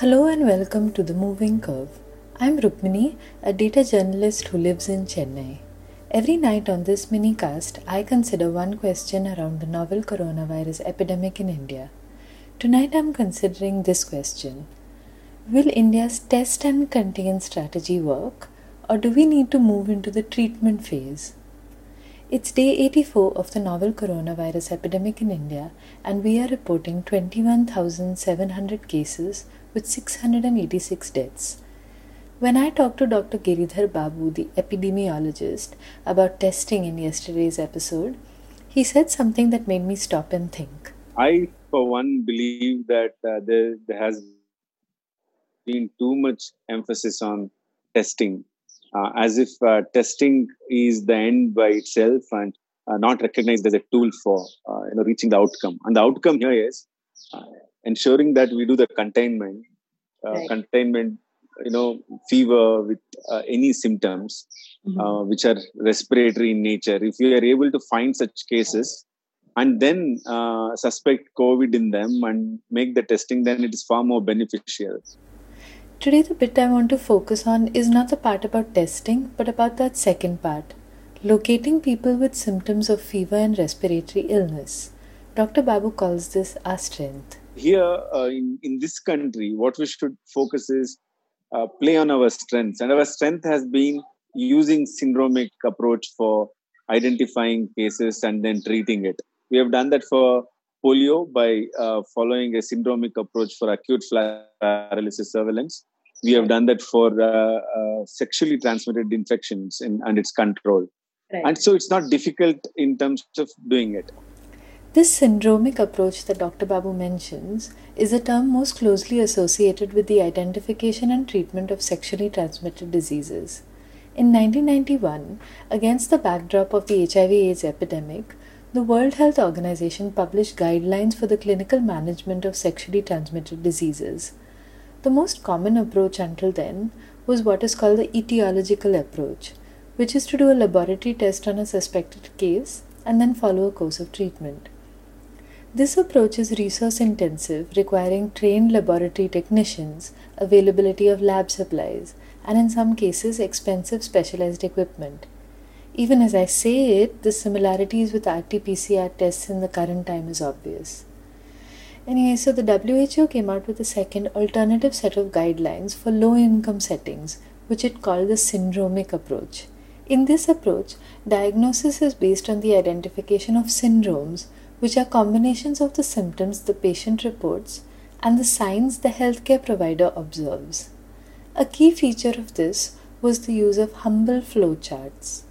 Hello and welcome to The Moving Curve. I'm Rukmini, a data journalist who lives in Chennai. Every night on this mini cast, I consider one question around the novel coronavirus epidemic in India. Tonight I'm considering this question Will India's test and contain strategy work, or do we need to move into the treatment phase? It's day 84 of the novel coronavirus epidemic in India, and we are reporting 21,700 cases with 686 deaths. When I talked to Dr. Giridhar Babu, the epidemiologist, about testing in yesterday's episode, he said something that made me stop and think. I, for one, believe that uh, there, there has been too much emphasis on testing, uh, as if uh, testing is the end by itself and uh, not recognized as a tool for uh, you know reaching the outcome. And the outcome here is uh, ensuring that we do the containment, right. containment you know fever with uh, any symptoms mm-hmm. uh, which are respiratory in nature if we are able to find such cases and then uh, suspect covid in them and make the testing then it is far more beneficial today the bit i want to focus on is not the part about testing but about that second part locating people with symptoms of fever and respiratory illness dr babu calls this our strength here uh, in, in this country what we should focus is uh, play on our strengths. And our strength has been using syndromic approach for identifying cases and then treating it. We have done that for polio by uh, following a syndromic approach for acute paralysis surveillance. We have done that for uh, uh, sexually transmitted infections in, and its control. Right. and so it's not difficult in terms of doing it this syndromic approach that Dr. Babu mentions is a term most closely associated with the identification and treatment of sexually transmitted diseases. In 1991, against the backdrop of the HIV/AIDS epidemic, the World Health Organization published guidelines for the clinical management of sexually transmitted diseases. The most common approach until then was what is called the etiological approach, which is to do a laboratory test on a suspected case and then follow a course of treatment. This approach is resource intensive, requiring trained laboratory technicians, availability of lab supplies, and in some cases, expensive specialized equipment. Even as I say it, the similarities with RT PCR tests in the current time is obvious. Anyway, so the WHO came out with a second alternative set of guidelines for low income settings, which it called the syndromic approach. In this approach, diagnosis is based on the identification of syndromes which are combinations of the symptoms the patient reports and the signs the healthcare provider observes. A key feature of this was the use of humble flowcharts.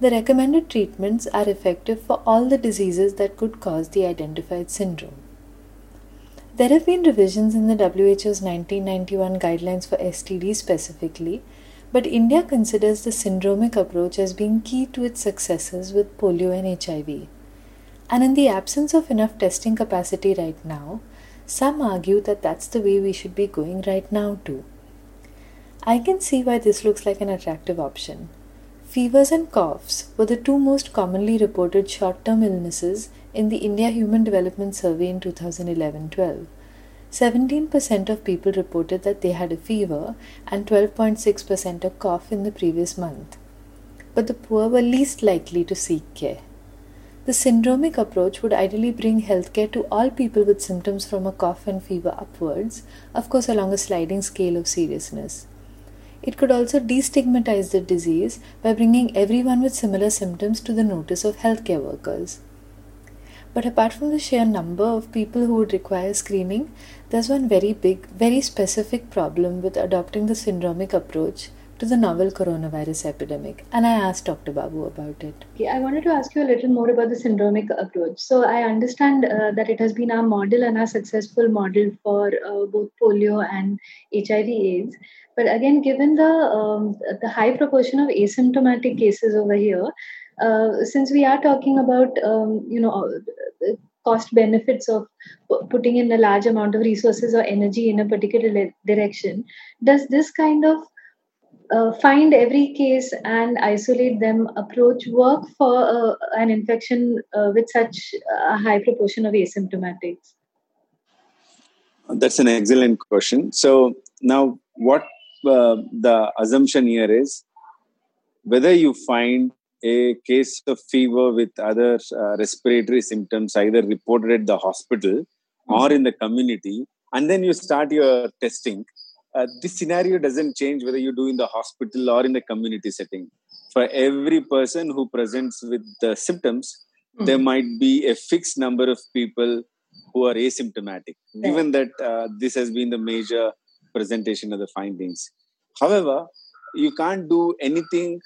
The recommended treatments are effective for all the diseases that could cause the identified syndrome. There have been revisions in the WHO's 1991 guidelines for STD specifically, but India considers the syndromic approach as being key to its successes with polio and HIV. And in the absence of enough testing capacity right now, some argue that that's the way we should be going right now too. I can see why this looks like an attractive option. Fevers and coughs were the two most commonly reported short term illnesses in the India Human Development Survey in 2011 12. 17% of people reported that they had a fever and 12.6% a cough in the previous month. But the poor were least likely to seek care. The syndromic approach would ideally bring healthcare to all people with symptoms from a cough and fever upwards, of course, along a sliding scale of seriousness. It could also destigmatize the disease by bringing everyone with similar symptoms to the notice of healthcare workers. But apart from the sheer number of people who would require screening, there's one very big, very specific problem with adopting the syndromic approach to the novel coronavirus epidemic. And I asked Dr. Babu about it. Okay, I wanted to ask you a little more about the syndromic approach. So I understand uh, that it has been our model and our successful model for uh, both polio and HIV/AIDS. But again, given the um, the high proportion of asymptomatic cases over here, uh, since we are talking about um, you know cost benefits of putting in a large amount of resources or energy in a particular le- direction, does this kind of uh, find every case and isolate them approach work for uh, an infection uh, with such a high proportion of asymptomatics? That's an excellent question. So now, what uh, the assumption here is whether you find a case of fever with other uh, respiratory symptoms either reported at the hospital or in the community, and then you start your testing. Uh, this scenario doesn't change whether you do in the hospital or in the community setting. For every person who presents with the symptoms, mm-hmm. there might be a fixed number of people who are asymptomatic, right. given that uh, this has been the major presentation of the findings. However, you can't do anything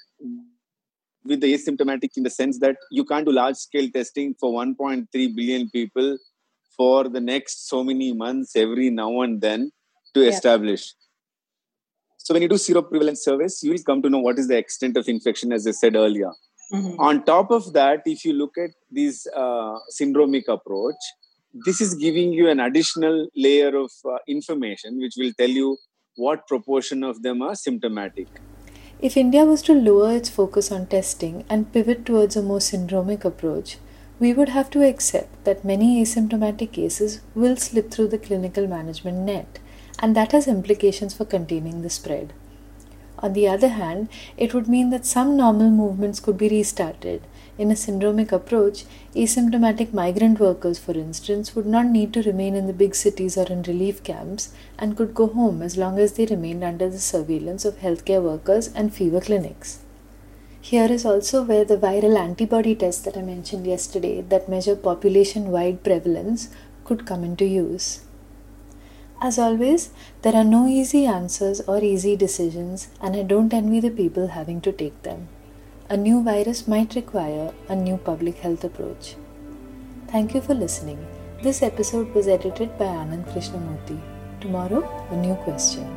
with the asymptomatic in the sense that you can't do large scale testing for 1.3 billion people for the next so many months every now and then to yeah. establish. So when you do seroprevalence surveys, you will come to know what is the extent of infection, as I said earlier. Mm-hmm. On top of that, if you look at this uh, syndromic approach, this is giving you an additional layer of uh, information which will tell you what proportion of them are symptomatic. If India was to lower its focus on testing and pivot towards a more syndromic approach, we would have to accept that many asymptomatic cases will slip through the clinical management net, and that has implications for containing the spread. On the other hand, it would mean that some normal movements could be restarted in a syndromic approach, asymptomatic migrant workers, for instance, would not need to remain in the big cities or in relief camps and could go home as long as they remained under the surveillance of healthcare workers and fever clinics. Here is also where the viral antibody tests that I mentioned yesterday that measure population wide prevalence could come into use. As always, there are no easy answers or easy decisions, and I don't envy the people having to take them a new virus might require a new public health approach. Thank you for listening. This episode was edited by Anand Krishnamurthy. Tomorrow, a new question.